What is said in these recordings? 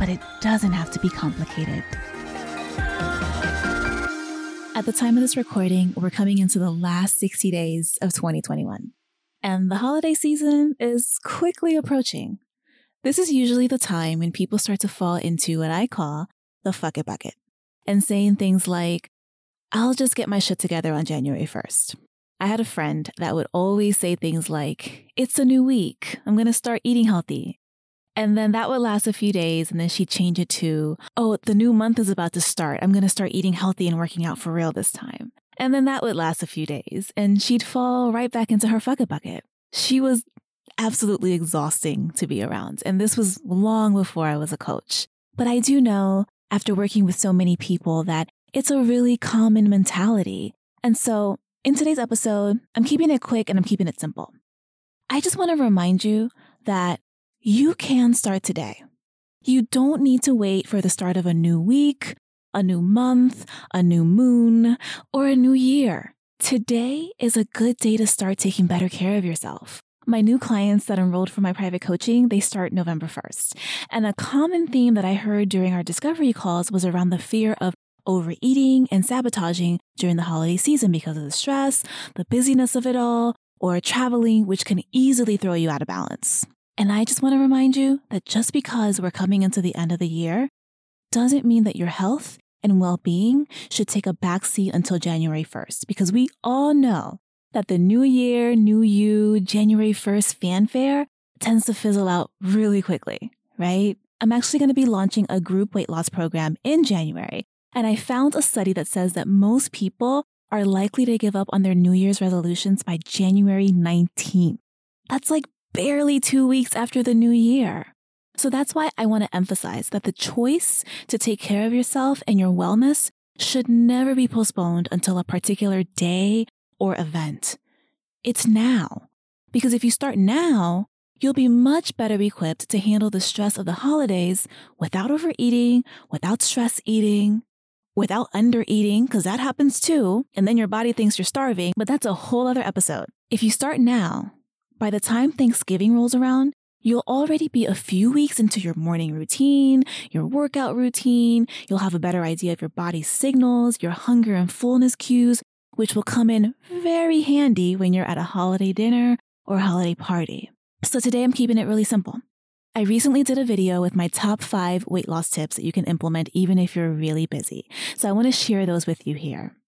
but it doesn't have to be complicated. At the time of this recording, we're coming into the last 60 days of 2021, and the holiday season is quickly approaching. This is usually the time when people start to fall into what I call the fuck it bucket and saying things like, I'll just get my shit together on January 1st. I had a friend that would always say things like, It's a new week. I'm going to start eating healthy. And then that would last a few days, and then she'd change it to, oh, the new month is about to start. I'm going to start eating healthy and working out for real this time. And then that would last a few days, and she'd fall right back into her fuck it bucket. She was absolutely exhausting to be around, and this was long before I was a coach. But I do know, after working with so many people, that it's a really common mentality. And so, in today's episode, I'm keeping it quick and I'm keeping it simple. I just want to remind you that you can start today. You don't need to wait for the start of a new week, a new month, a new moon, or a new year. Today is a good day to start taking better care of yourself. My new clients that enrolled for my private coaching, they start November 1st. And a common theme that I heard during our discovery calls was around the fear of overeating and sabotaging during the holiday season because of the stress, the busyness of it all, or traveling, which can easily throw you out of balance. And I just want to remind you that just because we're coming into the end of the year doesn't mean that your health and well being should take a backseat until January 1st, because we all know that the new year, new you, January 1st fanfare tends to fizzle out really quickly, right? I'm actually going to be launching a group weight loss program in January. And I found a study that says that most people are likely to give up on their New Year's resolutions by January 19th. That's like barely two weeks after the new year. So that's why I want to emphasize that the choice to take care of yourself and your wellness should never be postponed until a particular day or event. It's now. Because if you start now, you'll be much better equipped to handle the stress of the holidays without overeating, without stress eating, without under eating, because that happens too. And then your body thinks you're starving, but that's a whole other episode. If you start now, by the time Thanksgiving rolls around, you'll already be a few weeks into your morning routine, your workout routine. You'll have a better idea of your body's signals, your hunger and fullness cues, which will come in very handy when you're at a holiday dinner or holiday party. So today I'm keeping it really simple. I recently did a video with my top five weight loss tips that you can implement even if you're really busy. So I want to share those with you here.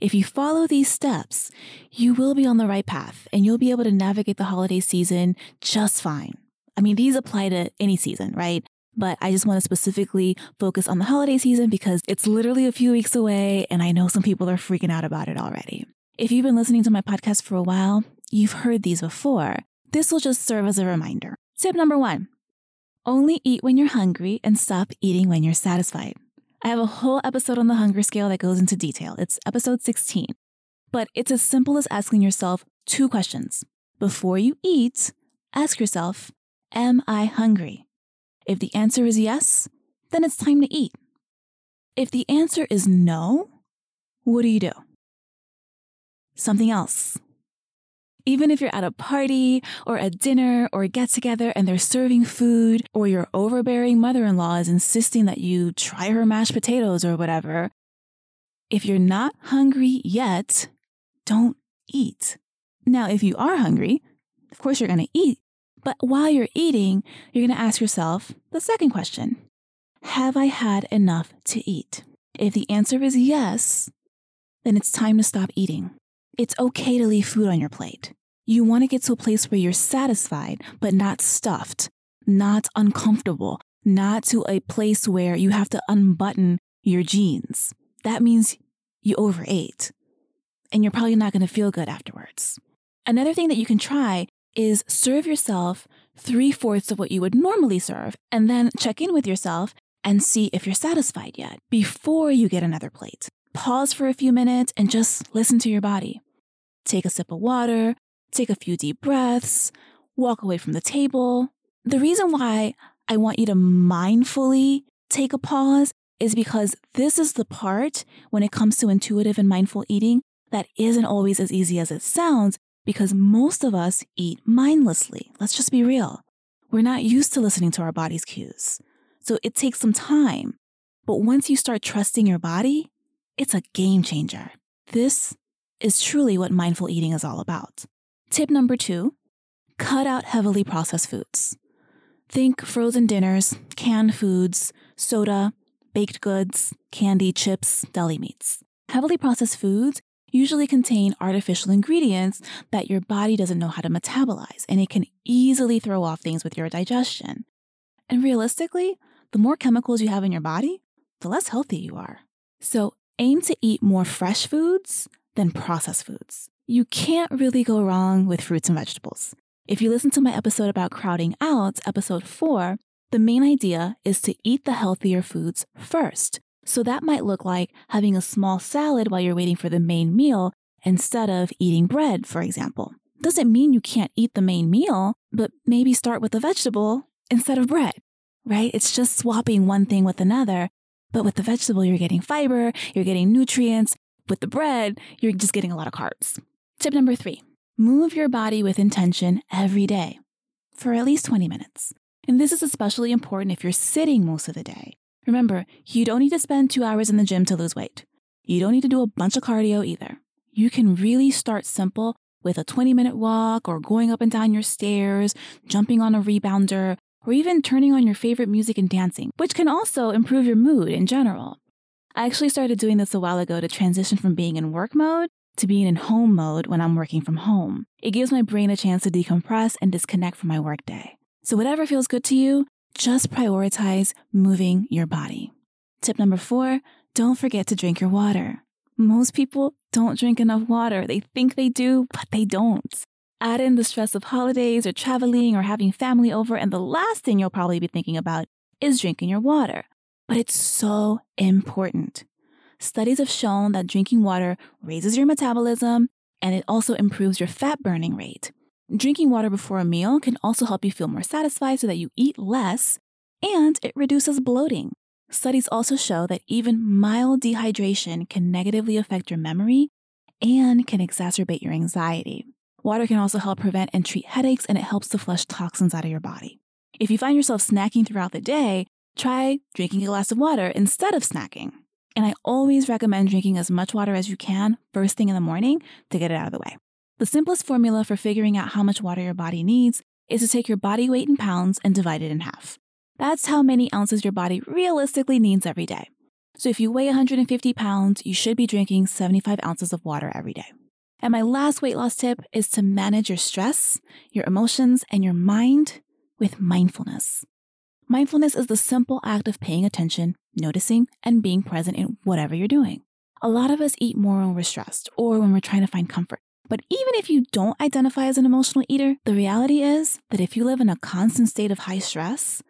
If you follow these steps, you will be on the right path and you'll be able to navigate the holiday season just fine. I mean, these apply to any season, right? But I just want to specifically focus on the holiday season because it's literally a few weeks away and I know some people are freaking out about it already. If you've been listening to my podcast for a while, you've heard these before. This will just serve as a reminder. Tip number one only eat when you're hungry and stop eating when you're satisfied. I have a whole episode on the hunger scale that goes into detail. It's episode 16. But it's as simple as asking yourself two questions. Before you eat, ask yourself, Am I hungry? If the answer is yes, then it's time to eat. If the answer is no, what do you do? Something else. Even if you're at a party or a dinner or a get together and they're serving food, or your overbearing mother in law is insisting that you try her mashed potatoes or whatever, if you're not hungry yet, don't eat. Now, if you are hungry, of course you're going to eat. But while you're eating, you're going to ask yourself the second question Have I had enough to eat? If the answer is yes, then it's time to stop eating. It's okay to leave food on your plate. You want to get to a place where you're satisfied, but not stuffed, not uncomfortable, not to a place where you have to unbutton your jeans. That means you overate and you're probably not going to feel good afterwards. Another thing that you can try is serve yourself three fourths of what you would normally serve and then check in with yourself and see if you're satisfied yet before you get another plate. Pause for a few minutes and just listen to your body. Take a sip of water, take a few deep breaths, walk away from the table. The reason why I want you to mindfully take a pause is because this is the part when it comes to intuitive and mindful eating that isn't always as easy as it sounds because most of us eat mindlessly. Let's just be real. We're not used to listening to our body's cues. So it takes some time. But once you start trusting your body, it's a game changer. This is truly what mindful eating is all about. Tip number two cut out heavily processed foods. Think frozen dinners, canned foods, soda, baked goods, candy, chips, deli meats. Heavily processed foods usually contain artificial ingredients that your body doesn't know how to metabolize, and it can easily throw off things with your digestion. And realistically, the more chemicals you have in your body, the less healthy you are. So aim to eat more fresh foods than processed foods. You can't really go wrong with fruits and vegetables. If you listen to my episode about crowding out, episode four, the main idea is to eat the healthier foods first. So that might look like having a small salad while you're waiting for the main meal instead of eating bread, for example. Doesn't mean you can't eat the main meal, but maybe start with a vegetable instead of bread, right? It's just swapping one thing with another. But with the vegetable, you're getting fiber, you're getting nutrients. With the bread, you're just getting a lot of carbs. Tip number three move your body with intention every day for at least 20 minutes. And this is especially important if you're sitting most of the day. Remember, you don't need to spend two hours in the gym to lose weight. You don't need to do a bunch of cardio either. You can really start simple with a 20 minute walk or going up and down your stairs, jumping on a rebounder, or even turning on your favorite music and dancing, which can also improve your mood in general. I actually started doing this a while ago to transition from being in work mode to being in home mode when I'm working from home. It gives my brain a chance to decompress and disconnect from my workday. So, whatever feels good to you, just prioritize moving your body. Tip number four don't forget to drink your water. Most people don't drink enough water. They think they do, but they don't. Add in the stress of holidays or traveling or having family over, and the last thing you'll probably be thinking about is drinking your water. But it's so important. Studies have shown that drinking water raises your metabolism and it also improves your fat burning rate. Drinking water before a meal can also help you feel more satisfied so that you eat less, and it reduces bloating. Studies also show that even mild dehydration can negatively affect your memory and can exacerbate your anxiety. Water can also help prevent and treat headaches, and it helps to flush toxins out of your body. If you find yourself snacking throughout the day, try drinking a glass of water instead of snacking. And I always recommend drinking as much water as you can first thing in the morning to get it out of the way. The simplest formula for figuring out how much water your body needs is to take your body weight in pounds and divide it in half. That's how many ounces your body realistically needs every day. So if you weigh 150 pounds, you should be drinking 75 ounces of water every day. And my last weight loss tip is to manage your stress, your emotions, and your mind with mindfulness. Mindfulness is the simple act of paying attention, noticing, and being present in whatever you're doing. A lot of us eat more when we're stressed or when we're trying to find comfort. But even if you don't identify as an emotional eater, the reality is that if you live in a constant state of high stress,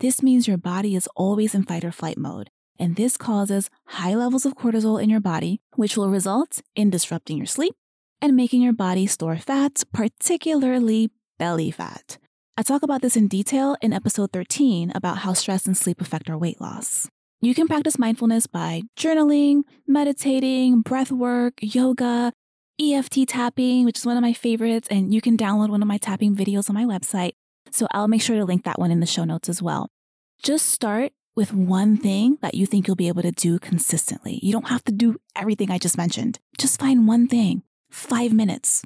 this means your body is always in fight or flight mode. And this causes high levels of cortisol in your body, which will result in disrupting your sleep and making your body store fat, particularly belly fat. I talk about this in detail in episode 13 about how stress and sleep affect our weight loss. You can practice mindfulness by journaling, meditating, breath work, yoga, EFT tapping, which is one of my favorites, and you can download one of my tapping videos on my website. So I'll make sure to link that one in the show notes as well. Just start with one thing that you think you'll be able to do consistently. You don't have to do everything I just mentioned. Just find one thing, five minutes.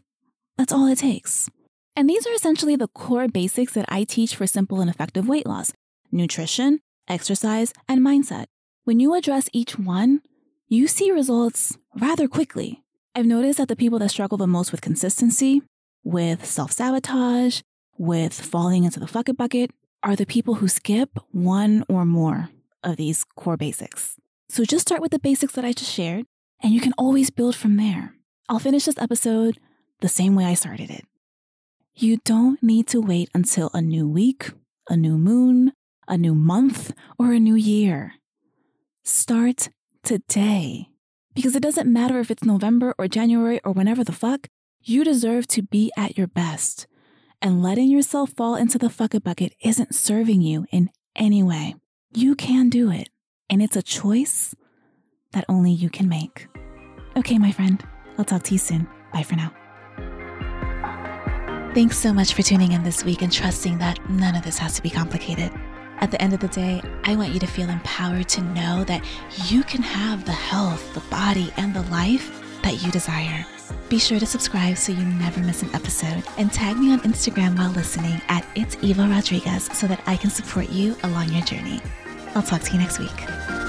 That's all it takes. And these are essentially the core basics that I teach for simple and effective weight loss nutrition, exercise, and mindset. When you address each one, you see results rather quickly. I've noticed that the people that struggle the most with consistency, with self sabotage, with falling into the fuck it bucket are the people who skip one or more of these core basics. So just start with the basics that I just shared, and you can always build from there. I'll finish this episode the same way I started it. You don't need to wait until a new week, a new moon, a new month, or a new year. Start today. Because it doesn't matter if it's November or January or whenever the fuck, you deserve to be at your best. And letting yourself fall into the fuck bucket isn't serving you in any way. You can do it. And it's a choice that only you can make. Okay, my friend, I'll talk to you soon. Bye for now. Thanks so much for tuning in this week and trusting that none of this has to be complicated. At the end of the day, I want you to feel empowered to know that you can have the health, the body, and the life that you desire. Be sure to subscribe so you never miss an episode and tag me on Instagram while listening at It's Eva Rodriguez so that I can support you along your journey. I'll talk to you next week.